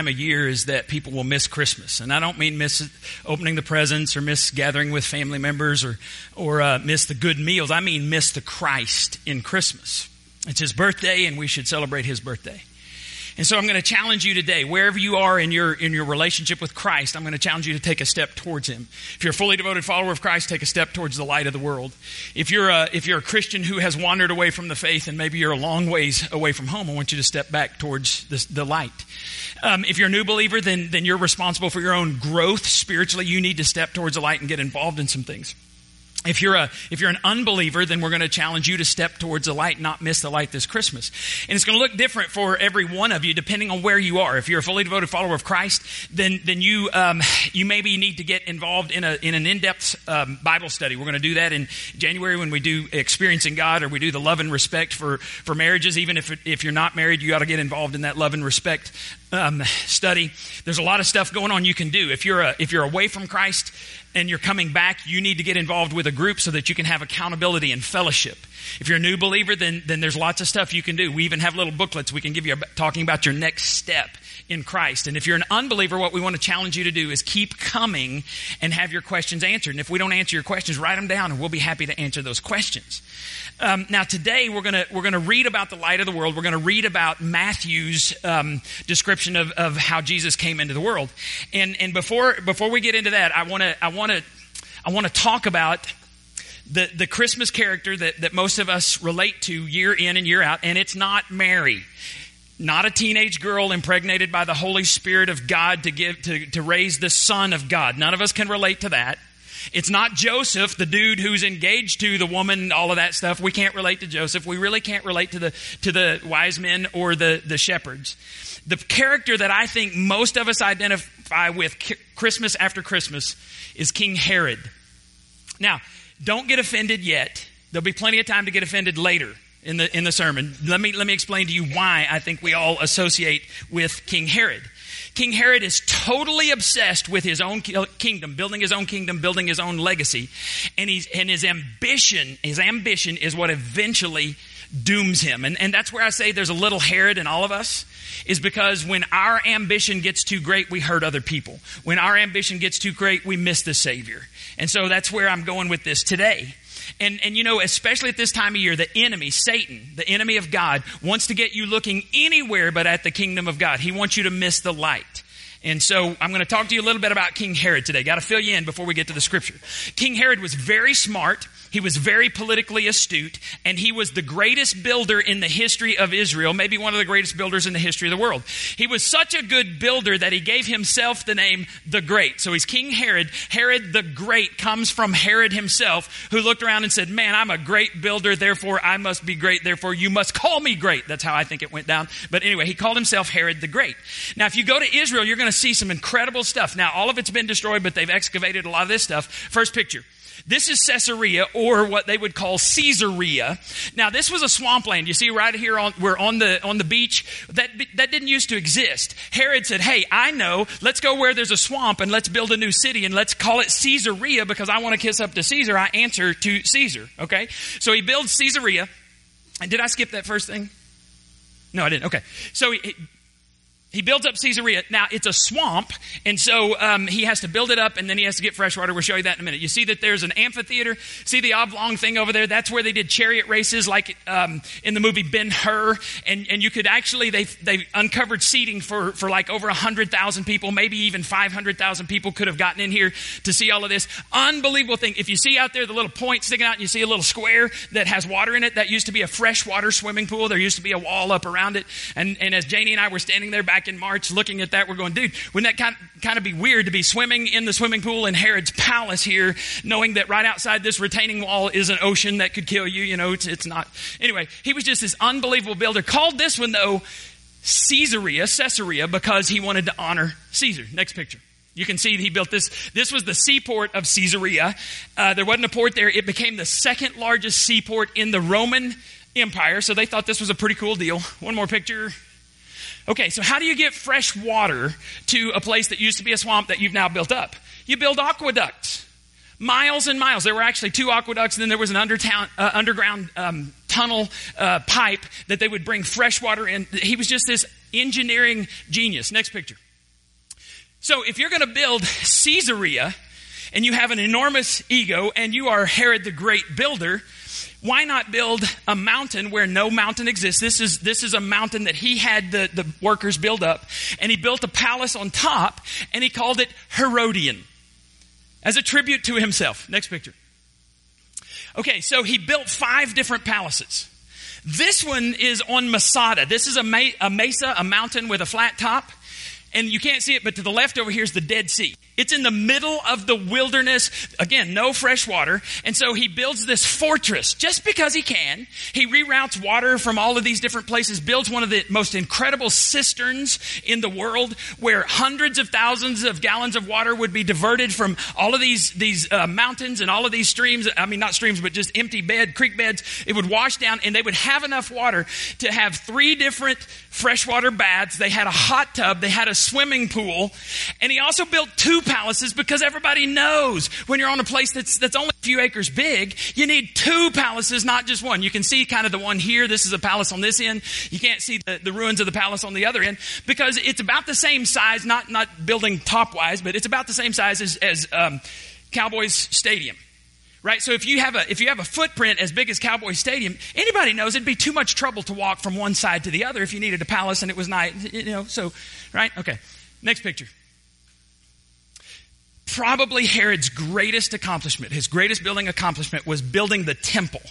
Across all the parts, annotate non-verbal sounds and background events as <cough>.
time of year is that people will miss Christmas. And I don't mean miss opening the presents or miss gathering with family members or, or uh, miss the good meals. I mean miss the Christ in Christmas. It's his birthday, and we should celebrate his birthday. And so I'm going to challenge you today, wherever you are in your, in your relationship with Christ, I'm going to challenge you to take a step towards Him. If you're a fully devoted follower of Christ, take a step towards the light of the world. If you're a, if you're a Christian who has wandered away from the faith and maybe you're a long ways away from home, I want you to step back towards the, the light. Um, if you're a new believer, then, then you're responsible for your own growth spiritually. You need to step towards the light and get involved in some things if you're a if you're an unbeliever then we're going to challenge you to step towards the light not miss the light this christmas. And it's going to look different for every one of you depending on where you are. If you're a fully devoted follower of christ then then you um, you maybe need to get involved in a in an in-depth um, bible study. We're going to do that in january when we do experiencing god or we do the love and respect for for marriages. Even if if you're not married you got to get involved in that love and respect um, study there's a lot of stuff going on you can do if you're a, if you're away from christ and you're coming back, you need to get involved with a group so that you can have accountability and fellowship. If you're a new believer, then, then there's lots of stuff you can do. We even have little booklets we can give you talking about your next step in Christ. And if you're an unbeliever, what we want to challenge you to do is keep coming and have your questions answered. And if we don't answer your questions, write them down and we'll be happy to answer those questions. Um, now today we're gonna we're gonna read about the light of the world. We're gonna read about Matthew's um, description of, of how Jesus came into the world. And and before before we get into that, I wanna I wanna I wanna talk about the, the Christmas character that, that most of us relate to year in and year out, and it's not Mary. Not a teenage girl impregnated by the Holy Spirit of God to give to, to raise the Son of God. None of us can relate to that. It's not Joseph, the dude who's engaged to the woman, all of that stuff. We can't relate to Joseph. We really can't relate to the, to the wise men or the, the shepherds. The character that I think most of us identify with Christmas after Christmas is King Herod. Now, don't get offended yet. There'll be plenty of time to get offended later in the, in the sermon. Let me, let me explain to you why I think we all associate with King Herod. King Herod is totally obsessed with his own kingdom, building his own kingdom, building his own legacy. And, he's, and his ambition, his ambition is what eventually dooms him. And, and that's where I say there's a little Herod in all of us, is because when our ambition gets too great, we hurt other people. When our ambition gets too great, we miss the Savior. And so that's where I'm going with this today. And, and you know, especially at this time of year, the enemy, Satan, the enemy of God, wants to get you looking anywhere but at the kingdom of God. He wants you to miss the light. And so I'm going to talk to you a little bit about King Herod today. Got to fill you in before we get to the scripture. King Herod was very smart. He was very politically astute, and he was the greatest builder in the history of Israel, maybe one of the greatest builders in the history of the world. He was such a good builder that he gave himself the name the Great. So he's King Herod. Herod the Great comes from Herod himself, who looked around and said, Man, I'm a great builder, therefore I must be great, therefore you must call me great. That's how I think it went down. But anyway, he called himself Herod the Great. Now, if you go to Israel, you're going to see some incredible stuff. Now, all of it's been destroyed, but they've excavated a lot of this stuff. First picture. This is Caesarea, or what they would call Caesarea. Now, this was a swampland. You see, right here on we're on the on the beach. That that didn't used to exist. Herod said, "Hey, I know. Let's go where there's a swamp and let's build a new city and let's call it Caesarea because I want to kiss up to Caesar. I answer to Caesar." Okay, so he builds Caesarea. And did I skip that first thing? No, I didn't. Okay, so he, he builds up Caesarea. Now, it's a swamp, and so um, he has to build it up, and then he has to get fresh water. We'll show you that in a minute. You see that there's an amphitheater. See the oblong thing over there? That's where they did chariot races, like um, in the movie Ben Hur. And, and you could actually, they they uncovered seating for, for like over 100,000 people, maybe even 500,000 people could have gotten in here to see all of this. Unbelievable thing. If you see out there the little point sticking out, and you see a little square that has water in it, that used to be a freshwater swimming pool. There used to be a wall up around it. And, and as Janie and I were standing there back back in March looking at that, we're going, dude, wouldn't that kind, kind of be weird to be swimming in the swimming pool in Herod's palace here, knowing that right outside this retaining wall is an ocean that could kill you? You know, it's, it's not. Anyway, he was just this unbelievable builder. Called this one, though, Caesarea, Caesarea, because he wanted to honor Caesar. Next picture. You can see he built this. This was the seaport of Caesarea. Uh, there wasn't a port there. It became the second largest seaport in the Roman Empire, so they thought this was a pretty cool deal. One more picture. Okay, so how do you get fresh water to a place that used to be a swamp that you've now built up? You build aqueducts. Miles and miles. There were actually two aqueducts, and then there was an undertown, uh, underground um, tunnel uh, pipe that they would bring fresh water in. He was just this engineering genius. Next picture. So if you're going to build Caesarea and you have an enormous ego and you are Herod the Great builder, why not build a mountain where no mountain exists? This is, this is a mountain that he had the, the workers build up, and he built a palace on top, and he called it Herodian as a tribute to himself. Next picture. Okay, so he built five different palaces. This one is on Masada. This is a, a mesa, a mountain with a flat top and you can't see it, but to the left over here is the Dead Sea. It's in the middle of the wilderness. Again, no fresh water. And so he builds this fortress just because he can. He reroutes water from all of these different places, builds one of the most incredible cisterns in the world where hundreds of thousands of gallons of water would be diverted from all of these, these uh, mountains and all of these streams. I mean, not streams, but just empty bed, creek beds. It would wash down and they would have enough water to have three different freshwater baths. They had a hot tub. They had a swimming pool. And he also built two palaces because everybody knows when you're on a place that's, that's only a few acres big, you need two palaces, not just one. You can see kind of the one here. This is a palace on this end. You can't see the, the ruins of the palace on the other end because it's about the same size, not, not building top wise, but it's about the same size as, as um, Cowboys Stadium right? So if you have a if you have a footprint as big as Cowboy Stadium, anybody knows it'd be too much trouble to walk from one side to the other if you needed a palace and it was night, you know. So, right? Okay. Next picture. Probably Herod's greatest accomplishment, his greatest building accomplishment, was building the temple.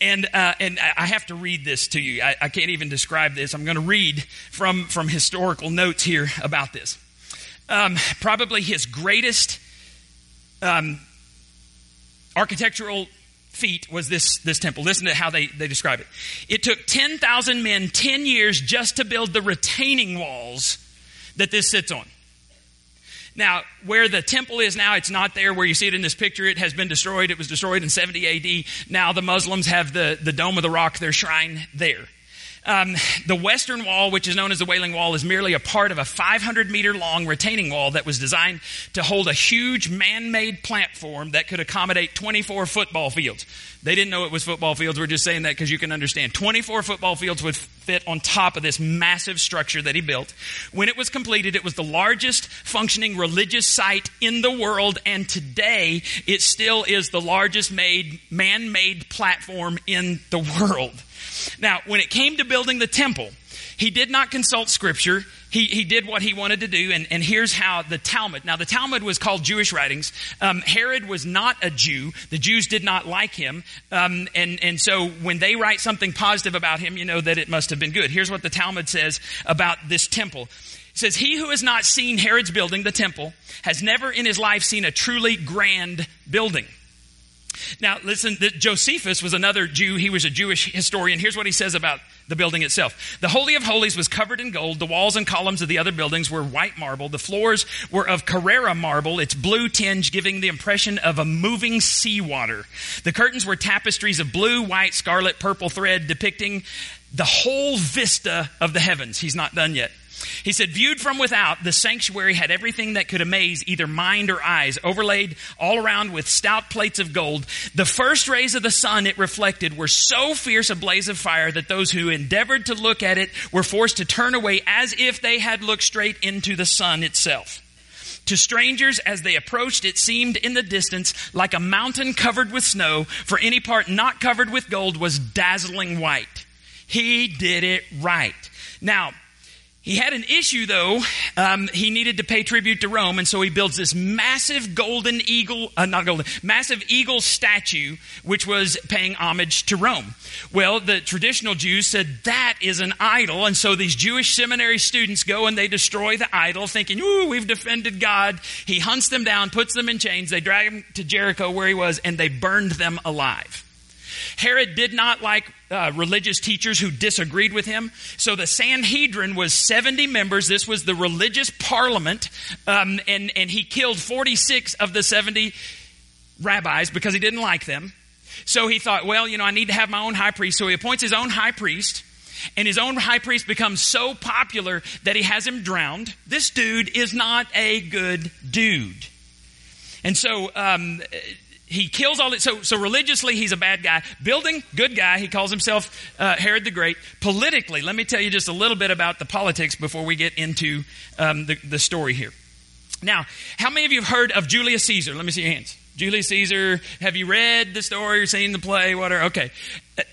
And uh, and I have to read this to you. I, I can't even describe this. I'm going to read from from historical notes here about this. Um, probably his greatest um, architectural feat was this, this temple. Listen to how they, they describe it. It took 10,000 men 10 years just to build the retaining walls that this sits on. Now, where the temple is now, it's not there where you see it in this picture. It has been destroyed. It was destroyed in 70 AD. Now the Muslims have the, the Dome of the Rock, their shrine there. Um, the western wall, which is known as the Wailing Wall, is merely a part of a 500 meter long retaining wall that was designed to hold a huge man made platform that could accommodate 24 football fields. They didn't know it was football fields. We're just saying that because you can understand. 24 football fields would fit on top of this massive structure that he built. When it was completed, it was the largest functioning religious site in the world, and today it still is the largest made, man made platform in the world. Now, when it came to building the temple, he did not consult scripture. He, he did what he wanted to do, and, and here's how the Talmud. Now, the Talmud was called Jewish writings. Um, Herod was not a Jew. The Jews did not like him. Um, and, and so when they write something positive about him, you know that it must have been good. Here's what the Talmud says about this temple. It says, He who has not seen Herod's building, the temple, has never in his life seen a truly grand building. Now, listen, Josephus was another Jew. He was a Jewish historian. Here's what he says about the building itself. The Holy of Holies was covered in gold. The walls and columns of the other buildings were white marble. The floors were of Carrara marble, its blue tinge giving the impression of a moving seawater. The curtains were tapestries of blue, white, scarlet, purple thread depicting the whole vista of the heavens. He's not done yet. He said, viewed from without, the sanctuary had everything that could amaze either mind or eyes, overlaid all around with stout plates of gold. The first rays of the sun it reflected were so fierce a blaze of fire that those who endeavored to look at it were forced to turn away as if they had looked straight into the sun itself. To strangers, as they approached, it seemed in the distance like a mountain covered with snow, for any part not covered with gold was dazzling white. He did it right. Now, he had an issue though. Um, he needed to pay tribute to Rome, and so he builds this massive golden eagle, uh, not golden, massive eagle statue, which was paying homage to Rome. Well, the traditional Jews said that is an idol, and so these Jewish seminary students go and they destroy the idol, thinking, "Ooh, we've defended God." He hunts them down, puts them in chains. They drag him to Jericho, where he was, and they burned them alive. Herod did not like uh, religious teachers who disagreed with him. So the Sanhedrin was 70 members. This was the religious parliament. Um, and, and he killed 46 of the 70 rabbis because he didn't like them. So he thought, well, you know, I need to have my own high priest. So he appoints his own high priest. And his own high priest becomes so popular that he has him drowned. This dude is not a good dude. And so um, he kills all it. So, so religiously, he's a bad guy. Building, good guy. He calls himself uh, Herod the Great. Politically, let me tell you just a little bit about the politics before we get into um, the, the story here. Now, how many of you have heard of Julius Caesar? Let me see your hands. Julius Caesar, have you read the story or seen the play? Whatever. Okay.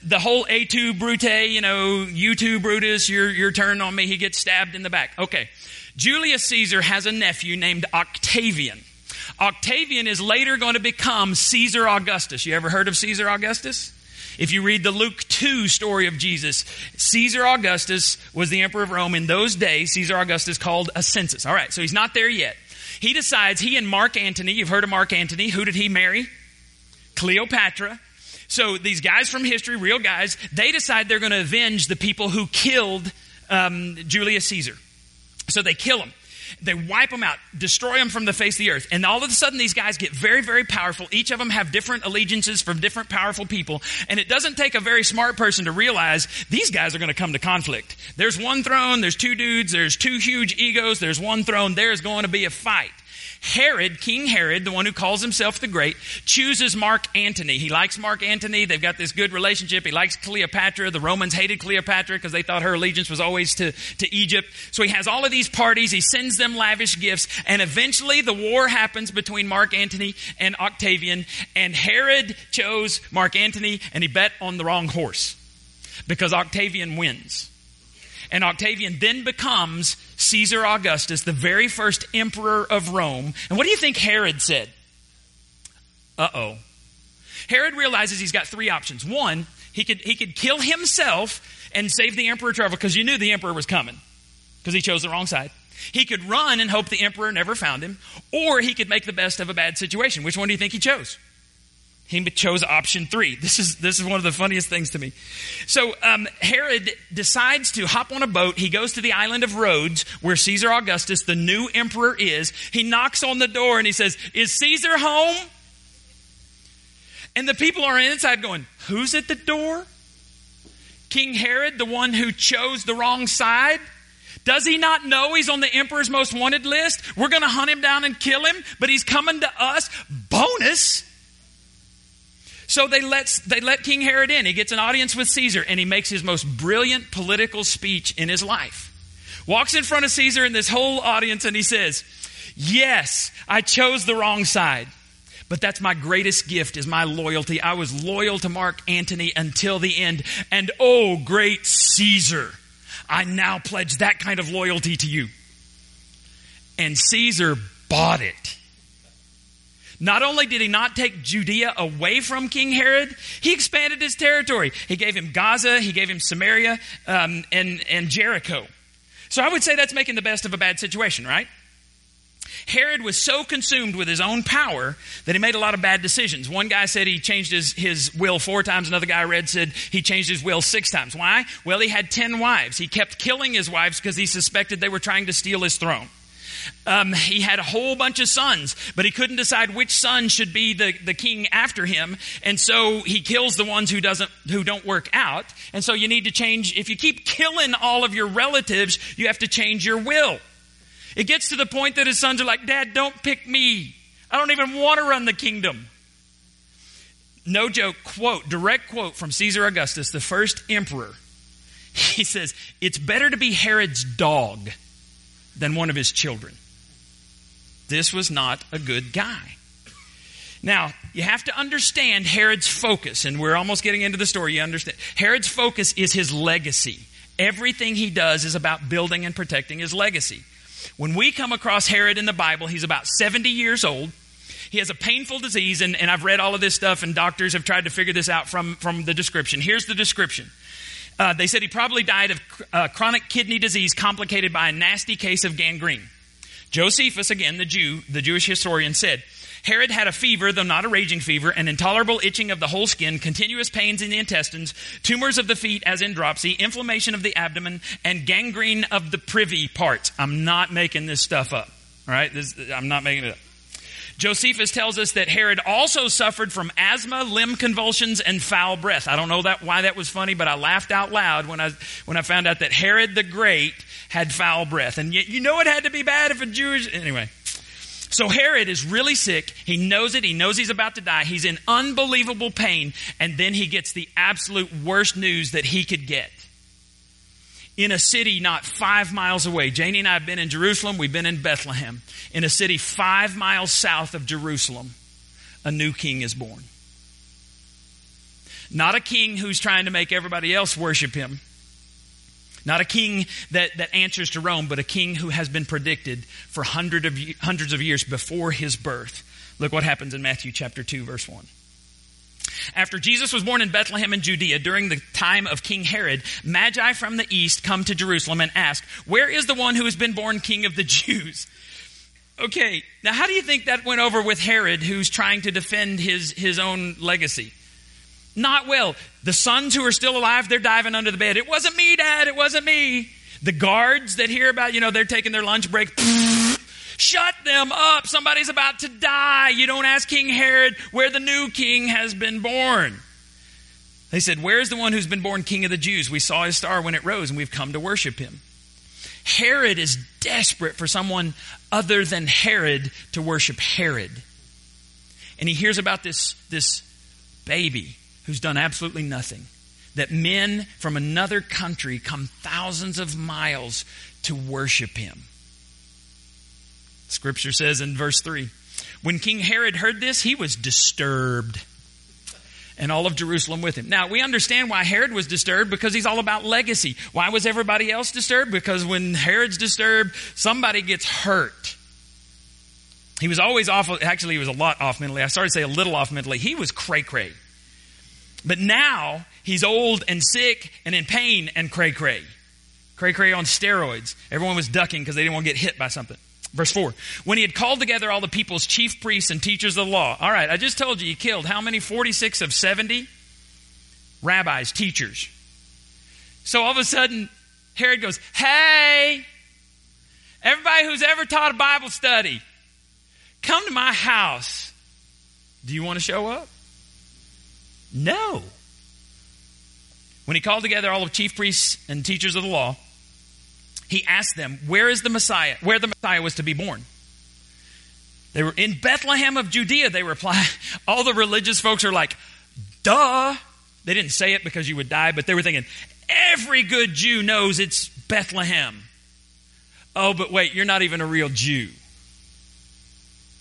The whole Et tu Brute, you know, you too, Brutus, your, your turn on me. He gets stabbed in the back. Okay. Julius Caesar has a nephew named Octavian. Octavian is later going to become Caesar Augustus. You ever heard of Caesar Augustus? If you read the Luke 2 story of Jesus, Caesar Augustus was the emperor of Rome. In those days, Caesar Augustus called a census. All right, so he's not there yet. He decides, he and Mark Antony, you've heard of Mark Antony. Who did he marry? Cleopatra. So these guys from history, real guys, they decide they're going to avenge the people who killed um, Julius Caesar. So they kill him. They wipe them out, destroy them from the face of the earth. And all of a sudden, these guys get very, very powerful. Each of them have different allegiances from different powerful people. And it doesn't take a very smart person to realize these guys are going to come to conflict. There's one throne, there's two dudes, there's two huge egos, there's one throne, there's going to be a fight. Herod, King Herod, the one who calls himself the Great, chooses Mark Antony. He likes Mark Antony. They've got this good relationship. He likes Cleopatra. The Romans hated Cleopatra because they thought her allegiance was always to, to Egypt. So he has all of these parties. He sends them lavish gifts. And eventually the war happens between Mark Antony and Octavian. And Herod chose Mark Antony and he bet on the wrong horse because Octavian wins. And Octavian then becomes Caesar Augustus, the very first emperor of Rome. And what do you think Herod said? Uh oh. Herod realizes he's got three options. One, he could, he could kill himself and save the emperor trouble because you knew the emperor was coming because he chose the wrong side. He could run and hope the emperor never found him, or he could make the best of a bad situation. Which one do you think he chose? He chose option three. This is, this is one of the funniest things to me. So, um, Herod decides to hop on a boat. He goes to the island of Rhodes, where Caesar Augustus, the new emperor, is. He knocks on the door and he says, Is Caesar home? And the people are inside going, Who's at the door? King Herod, the one who chose the wrong side? Does he not know he's on the emperor's most wanted list? We're going to hunt him down and kill him, but he's coming to us. Bonus. So they let, they let King Herod in. He gets an audience with Caesar and he makes his most brilliant political speech in his life. Walks in front of Caesar and this whole audience and he says, Yes, I chose the wrong side. But that's my greatest gift is my loyalty. I was loyal to Mark Antony until the end. And oh, great Caesar, I now pledge that kind of loyalty to you. And Caesar bought it. Not only did he not take Judea away from King Herod, he expanded his territory. He gave him Gaza, he gave him Samaria, um, and, and Jericho. So I would say that's making the best of a bad situation, right? Herod was so consumed with his own power that he made a lot of bad decisions. One guy said he changed his, his will four times. Another guy I read said he changed his will six times. Why? Well, he had ten wives. He kept killing his wives because he suspected they were trying to steal his throne. Um, he had a whole bunch of sons, but he couldn't decide which son should be the, the king after him. And so he kills the ones who doesn't, who don't work out. And so you need to change, if you keep killing all of your relatives, you have to change your will. It gets to the point that his sons are like, Dad, don't pick me. I don't even want to run the kingdom. No joke, quote, direct quote from Caesar Augustus, the first emperor. He says, It's better to be Herod's dog than one of his children. This was not a good guy. Now, you have to understand Herod's focus, and we're almost getting into the story. You understand. Herod's focus is his legacy. Everything he does is about building and protecting his legacy. When we come across Herod in the Bible, he's about 70 years old. He has a painful disease, and, and I've read all of this stuff, and doctors have tried to figure this out from, from the description. Here's the description uh, they said he probably died of uh, chronic kidney disease complicated by a nasty case of gangrene. Josephus, again, the Jew, the Jewish historian, said, Herod had a fever, though not a raging fever, an intolerable itching of the whole skin, continuous pains in the intestines, tumors of the feet as in dropsy, inflammation of the abdomen, and gangrene of the privy parts. I'm not making this stuff up. All right? This, I'm not making it up. Josephus tells us that Herod also suffered from asthma, limb convulsions, and foul breath. I don't know that, why that was funny, but I laughed out loud when I, when I found out that Herod the Great had foul breath. And yet, you know it had to be bad if a Jewish. Anyway. So Herod is really sick. He knows it. He knows he's about to die. He's in unbelievable pain. And then he gets the absolute worst news that he could get. In a city not five miles away. Janie and I have been in Jerusalem. We've been in Bethlehem. In a city five miles south of Jerusalem, a new king is born. Not a king who's trying to make everybody else worship him. Not a king that, that answers to Rome, but a king who has been predicted for hundred of, hundreds of years before his birth. Look what happens in Matthew chapter 2, verse 1. After Jesus was born in Bethlehem in Judea during the time of King Herod, Magi from the east come to Jerusalem and ask, Where is the one who has been born king of the Jews? <laughs> Okay, now how do you think that went over with Herod who's trying to defend his, his own legacy? Not well. The sons who are still alive, they're diving under the bed. It wasn't me, Dad. It wasn't me. The guards that hear about, you know, they're taking their lunch break. <laughs> Shut them up. Somebody's about to die. You don't ask King Herod where the new king has been born. They said, Where's the one who's been born king of the Jews? We saw his star when it rose, and we've come to worship him. Herod is desperate for someone other than Herod to worship Herod. And he hears about this, this baby who's done absolutely nothing. That men from another country come thousands of miles to worship him. Scripture says in verse 3 When King Herod heard this, he was disturbed, and all of Jerusalem with him. Now, we understand why Herod was disturbed because he's all about legacy. Why was everybody else disturbed? Because when Herod's disturbed, somebody gets hurt. He was always off, actually, he was a lot off mentally. I started to say a little off mentally. He was cray cray. But now he's old and sick and in pain and cray cray. Cray cray on steroids. Everyone was ducking because they didn't want to get hit by something. Verse 4. When he had called together all the people's chief priests and teachers of the law. All right, I just told you he killed how many? 46 of 70 rabbis, teachers. So all of a sudden, Herod goes, Hey, everybody who's ever taught a Bible study, come to my house. Do you want to show up? No. When he called together all the chief priests and teachers of the law, he asked them, Where is the Messiah? Where the Messiah was to be born. They were in Bethlehem of Judea, they replied. <laughs> All the religious folks are like, Duh. They didn't say it because you would die, but they were thinking, Every good Jew knows it's Bethlehem. Oh, but wait, you're not even a real Jew.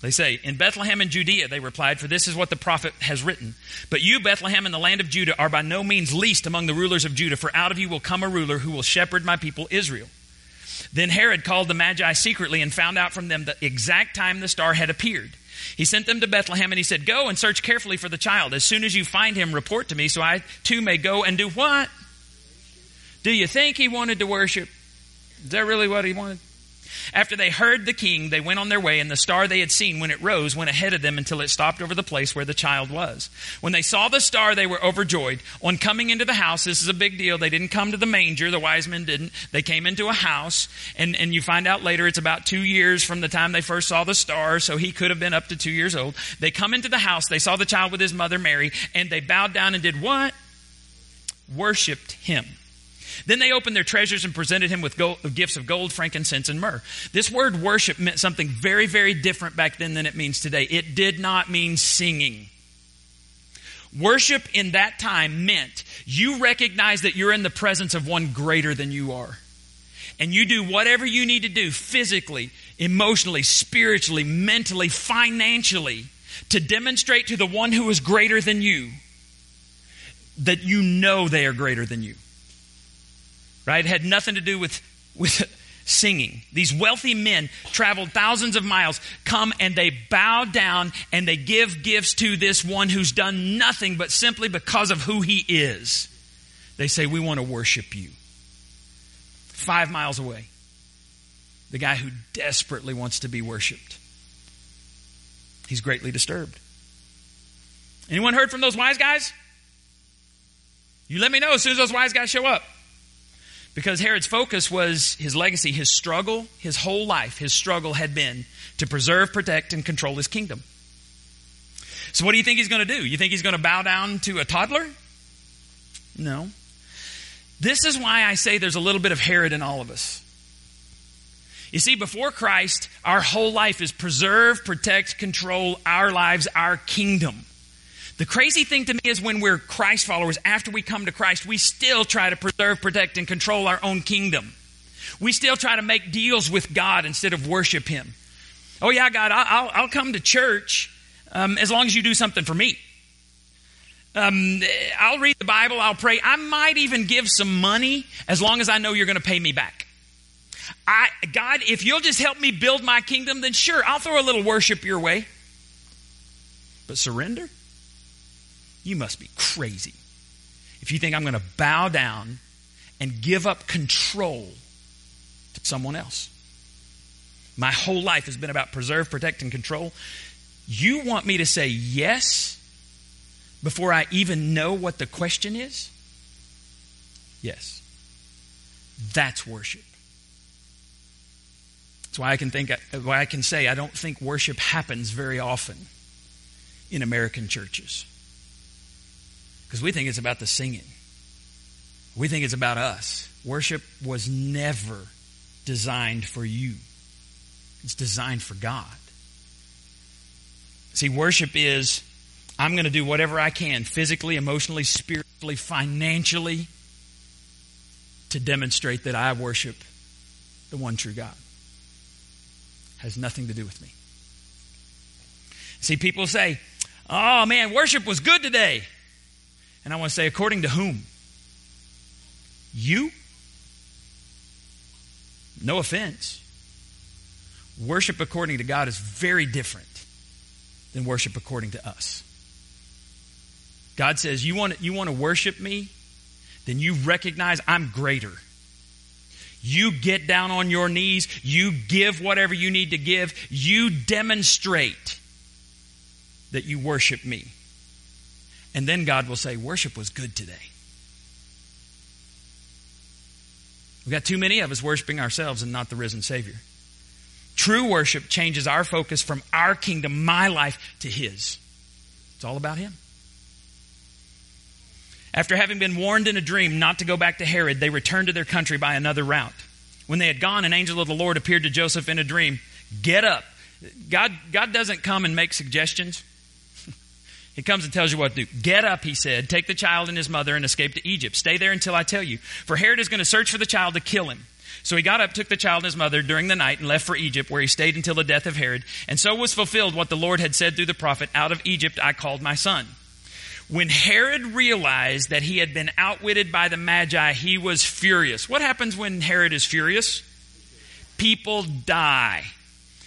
They say, In Bethlehem in Judea, they replied, for this is what the prophet has written. But you, Bethlehem, in the land of Judah, are by no means least among the rulers of Judah, for out of you will come a ruler who will shepherd my people Israel. Then Herod called the Magi secretly and found out from them the exact time the star had appeared. He sent them to Bethlehem and he said, Go and search carefully for the child. As soon as you find him, report to me so I too may go and do what? Do you think he wanted to worship? Is that really what he wanted? After they heard the king, they went on their way, and the star they had seen when it rose went ahead of them until it stopped over the place where the child was. When they saw the star, they were overjoyed. On coming into the house, this is a big deal. They didn't come to the manger, the wise men didn't. They came into a house, and, and you find out later it's about two years from the time they first saw the star, so he could have been up to two years old. They come into the house, they saw the child with his mother Mary, and they bowed down and did what? Worshipped him. Then they opened their treasures and presented him with gold, gifts of gold, frankincense, and myrrh. This word worship meant something very, very different back then than it means today. It did not mean singing. Worship in that time meant you recognize that you're in the presence of one greater than you are. And you do whatever you need to do physically, emotionally, spiritually, mentally, financially to demonstrate to the one who is greater than you that you know they are greater than you right? It had nothing to do with, with <laughs> singing. These wealthy men traveled thousands of miles, come and they bow down and they give gifts to this one who's done nothing but simply because of who he is. They say, We want to worship you. Five miles away, the guy who desperately wants to be worshiped. He's greatly disturbed. Anyone heard from those wise guys? You let me know as soon as those wise guys show up. Because Herod's focus was his legacy, his struggle, his whole life, his struggle had been to preserve, protect, and control his kingdom. So, what do you think he's going to do? You think he's going to bow down to a toddler? No. This is why I say there's a little bit of Herod in all of us. You see, before Christ, our whole life is preserve, protect, control our lives, our kingdom. The crazy thing to me is when we're Christ followers, after we come to Christ, we still try to preserve, protect, and control our own kingdom. We still try to make deals with God instead of worship Him. Oh, yeah, God, I'll, I'll come to church um, as long as you do something for me. Um, I'll read the Bible, I'll pray. I might even give some money as long as I know you're going to pay me back. I, God, if you'll just help me build my kingdom, then sure, I'll throw a little worship your way. But surrender? You must be crazy. If you think I'm going to bow down and give up control to someone else. My whole life has been about preserve, protect, and control. You want me to say yes before I even know what the question is? Yes. That's worship. That's why I can think why I can say I don't think worship happens very often in American churches. Because we think it's about the singing. We think it's about us. Worship was never designed for you. It's designed for God. See, worship is I'm going to do whatever I can physically, emotionally, spiritually, financially to demonstrate that I worship the one true God. Has nothing to do with me. See, people say, oh man, worship was good today. And I want to say, according to whom? You? No offense. Worship according to God is very different than worship according to us. God says, You want, you want to worship me? Then you recognize I'm greater. You get down on your knees. You give whatever you need to give. You demonstrate that you worship me. And then God will say, Worship was good today. We've got too many of us worshiping ourselves and not the risen Savior. True worship changes our focus from our kingdom, my life, to His. It's all about Him. After having been warned in a dream not to go back to Herod, they returned to their country by another route. When they had gone, an angel of the Lord appeared to Joseph in a dream. Get up. God, God doesn't come and make suggestions. He comes and tells you what to do. Get up, he said. Take the child and his mother and escape to Egypt. Stay there until I tell you. For Herod is going to search for the child to kill him. So he got up, took the child and his mother during the night, and left for Egypt, where he stayed until the death of Herod. And so was fulfilled what the Lord had said through the prophet Out of Egypt I called my son. When Herod realized that he had been outwitted by the Magi, he was furious. What happens when Herod is furious? People die.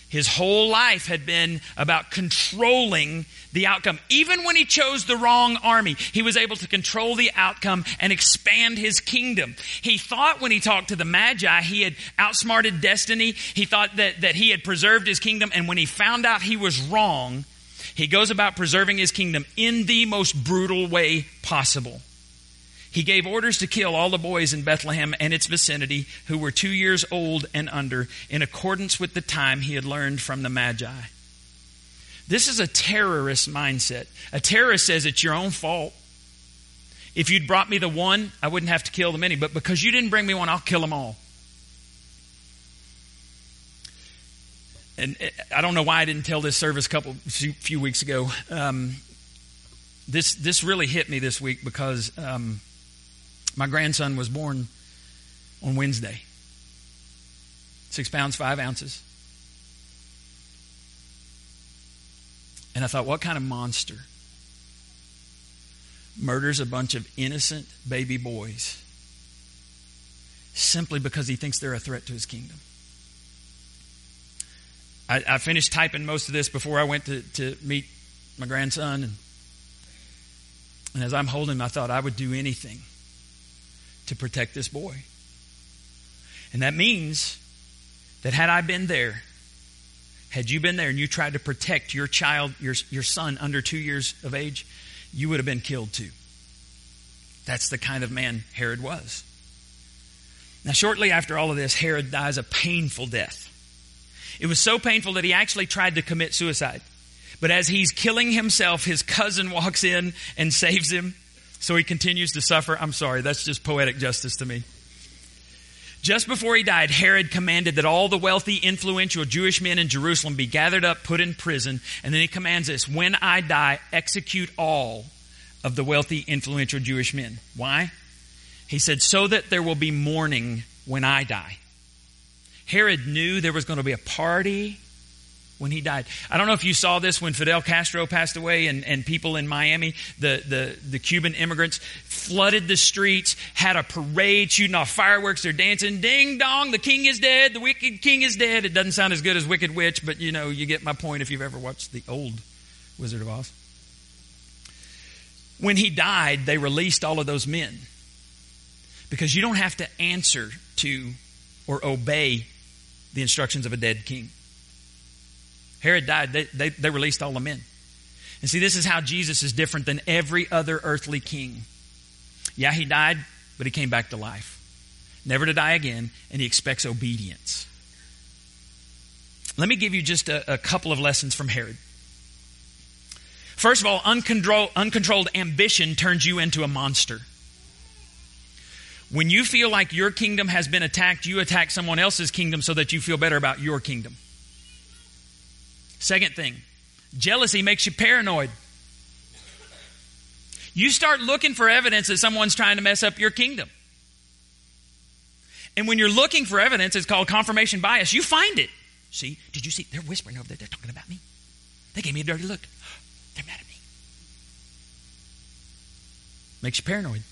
His whole life had been about controlling the outcome. Even when he chose the wrong army, he was able to control the outcome and expand his kingdom. He thought when he talked to the Magi, he had outsmarted destiny. He thought that, that he had preserved his kingdom. And when he found out he was wrong, he goes about preserving his kingdom in the most brutal way possible. He gave orders to kill all the boys in Bethlehem and its vicinity who were two years old and under, in accordance with the time he had learned from the Magi. This is a terrorist mindset. A terrorist says it's your own fault. If you'd brought me the one, I wouldn't have to kill the many, but because you didn't bring me one, I'll kill them all. and I don't know why I didn't tell this service a couple few weeks ago. Um, this this really hit me this week because um, my grandson was born on Wednesday. Six pounds five ounces, and I thought, what kind of monster murders a bunch of innocent baby boys simply because he thinks they're a threat to his kingdom? I, I, finished typing most of this before I went to, to meet my grandson. And, and as I'm holding him, I thought I would do anything to protect this boy. And that means that had I been there, had you been there and you tried to protect your child, your, your son under two years of age, you would have been killed too. That's the kind of man Herod was. Now, shortly after all of this, Herod dies a painful death. It was so painful that he actually tried to commit suicide. But as he's killing himself, his cousin walks in and saves him. So he continues to suffer. I'm sorry, that's just poetic justice to me. Just before he died, Herod commanded that all the wealthy, influential Jewish men in Jerusalem be gathered up, put in prison, and then he commands this When I die, execute all of the wealthy, influential Jewish men. Why? He said, So that there will be mourning when I die. Herod knew there was going to be a party when he died. I don't know if you saw this when Fidel Castro passed away and, and people in Miami, the, the, the Cuban immigrants, flooded the streets, had a parade, shooting off fireworks. They're dancing, ding dong, the king is dead, the wicked king is dead. It doesn't sound as good as Wicked Witch, but you know, you get my point if you've ever watched the old Wizard of Oz. When he died, they released all of those men. Because you don't have to answer to or obey the instructions of a dead king. Herod died, they, they, they released all the men. And see, this is how Jesus is different than every other earthly king. Yeah, he died, but he came back to life. Never to die again, and he expects obedience. Let me give you just a, a couple of lessons from Herod. First of all, uncontrolled, uncontrolled ambition turns you into a monster. When you feel like your kingdom has been attacked, you attack someone else's kingdom so that you feel better about your kingdom. Second thing, jealousy makes you paranoid. You start looking for evidence that someone's trying to mess up your kingdom. And when you're looking for evidence, it's called confirmation bias. You find it. See, did you see? They're whispering over there. They're talking about me. They gave me a dirty look. <gasps> They're mad at me. Makes you paranoid.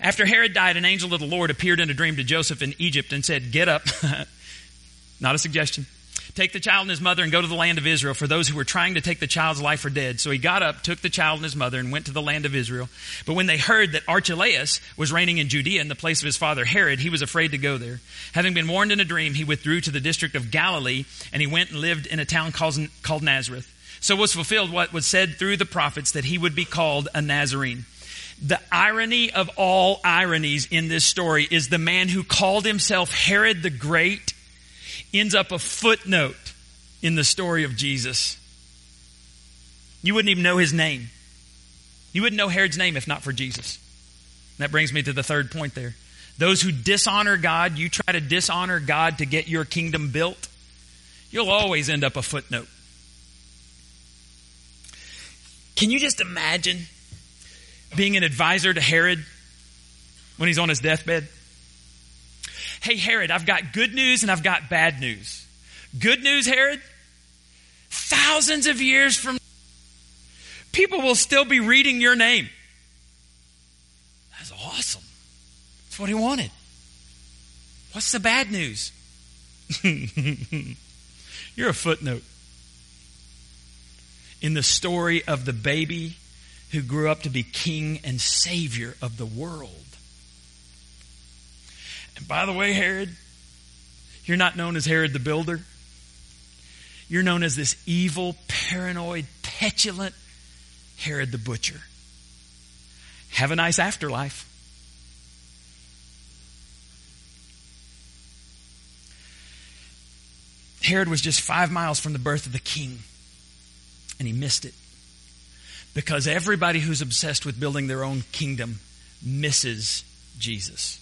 After Herod died, an angel of the Lord appeared in a dream to Joseph in Egypt and said, Get up. <laughs> Not a suggestion. Take the child and his mother and go to the land of Israel, for those who were trying to take the child's life are dead. So he got up, took the child and his mother, and went to the land of Israel. But when they heard that Archelaus was reigning in Judea in the place of his father Herod, he was afraid to go there. Having been warned in a dream, he withdrew to the district of Galilee, and he went and lived in a town called, Nazareth. So was fulfilled what was said through the prophets that he would be called a Nazarene. The irony of all ironies in this story is the man who called himself Herod the Great ends up a footnote in the story of Jesus. You wouldn't even know his name. You wouldn't know Herod's name if not for Jesus. that brings me to the third point there. Those who dishonor God, you try to dishonor God to get your kingdom built, you'll always end up a footnote. Can you just imagine being an advisor to Herod when he's on his deathbed? Hey, Herod, I've got good news and I've got bad news. Good news, Herod, thousands of years from people will still be reading your name. That's awesome. That's what he wanted. What's the bad news? <laughs> You're a footnote in the story of the baby who grew up to be king and savior of the world. And by the way, Herod, you're not known as Herod the Builder. You're known as this evil, paranoid, petulant Herod the Butcher. Have a nice afterlife. Herod was just five miles from the birth of the king, and he missed it. Because everybody who's obsessed with building their own kingdom misses Jesus.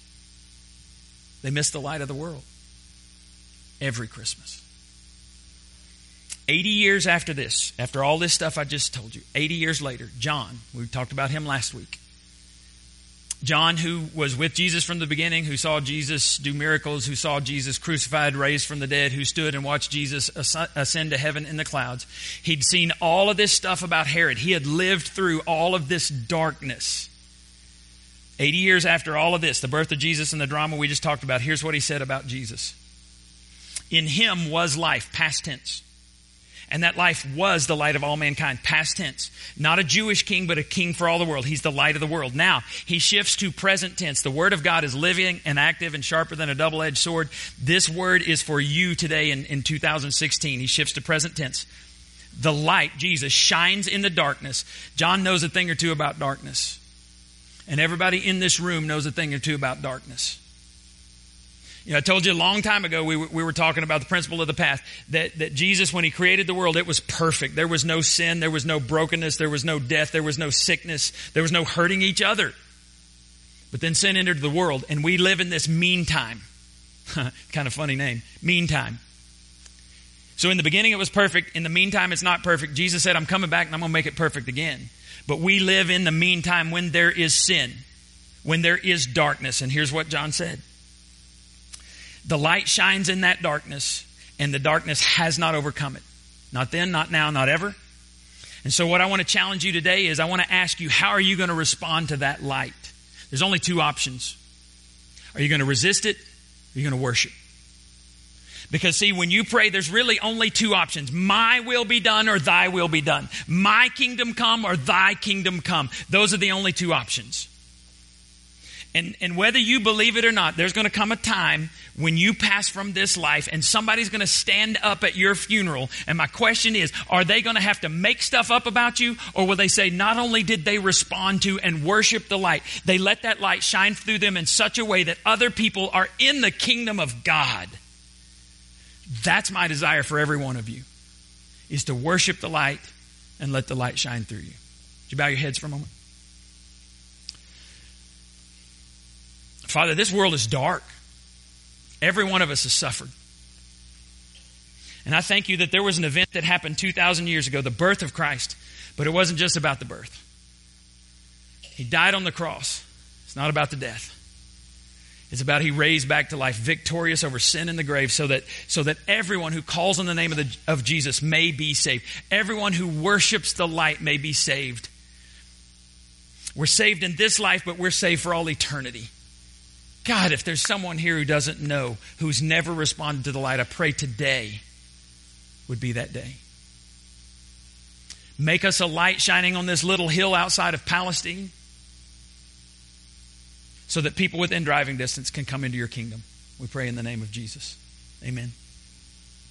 They miss the light of the world every Christmas. 80 years after this, after all this stuff I just told you, 80 years later, John, we talked about him last week. John, who was with Jesus from the beginning, who saw Jesus do miracles, who saw Jesus crucified, raised from the dead, who stood and watched Jesus ascend to heaven in the clouds. He'd seen all of this stuff about Herod. He had lived through all of this darkness. 80 years after all of this, the birth of Jesus and the drama we just talked about, here's what he said about Jesus. In him was life, past tense. And that life was the light of all mankind, past tense. Not a Jewish king, but a king for all the world. He's the light of the world. Now, he shifts to present tense. The word of God is living and active and sharper than a double edged sword. This word is for you today in, in 2016. He shifts to present tense. The light, Jesus, shines in the darkness. John knows a thing or two about darkness. And everybody in this room knows a thing or two about darkness. You know, I told you a long time ago, we, we were talking about the principle of the path, that, that Jesus, when he created the world, it was perfect. There was no sin, there was no brokenness, there was no death, there was no sickness, there was no hurting each other. But then sin entered the world, and we live in this meantime. <laughs> kind of funny name. Meantime. So in the beginning it was perfect. In the meantime, it's not perfect. Jesus said, I'm coming back and I'm going to make it perfect again. But we live in the meantime when there is sin, when there is darkness. And here's what John said The light shines in that darkness, and the darkness has not overcome it. Not then, not now, not ever. And so, what I want to challenge you today is I want to ask you, how are you going to respond to that light? There's only two options. Are you going to resist it? Or are you going to worship? Because see, when you pray, there's really only two options. My will be done or thy will be done. My kingdom come or thy kingdom come. Those are the only two options. And, and whether you believe it or not, there's going to come a time when you pass from this life and somebody's going to stand up at your funeral. And my question is, are they going to have to make stuff up about you? Or will they say, not only did they respond to and worship the light, they let that light shine through them in such a way that other people are in the kingdom of God? That's my desire for every one of you, is to worship the light and let the light shine through you. Would you bow your heads for a moment? Father, this world is dark. Every one of us has suffered. And I thank you that there was an event that happened 2,000 years ago, the birth of Christ, but it wasn't just about the birth. He died on the cross. It's not about the death. It's about he raised back to life, victorious over sin and the grave, so that, so that everyone who calls on the name of, the, of Jesus may be saved. Everyone who worships the light may be saved. We're saved in this life, but we're saved for all eternity. God, if there's someone here who doesn't know, who's never responded to the light, I pray today would be that day. Make us a light shining on this little hill outside of Palestine so that people within driving distance can come into your kingdom. We pray in the name of Jesus. Amen.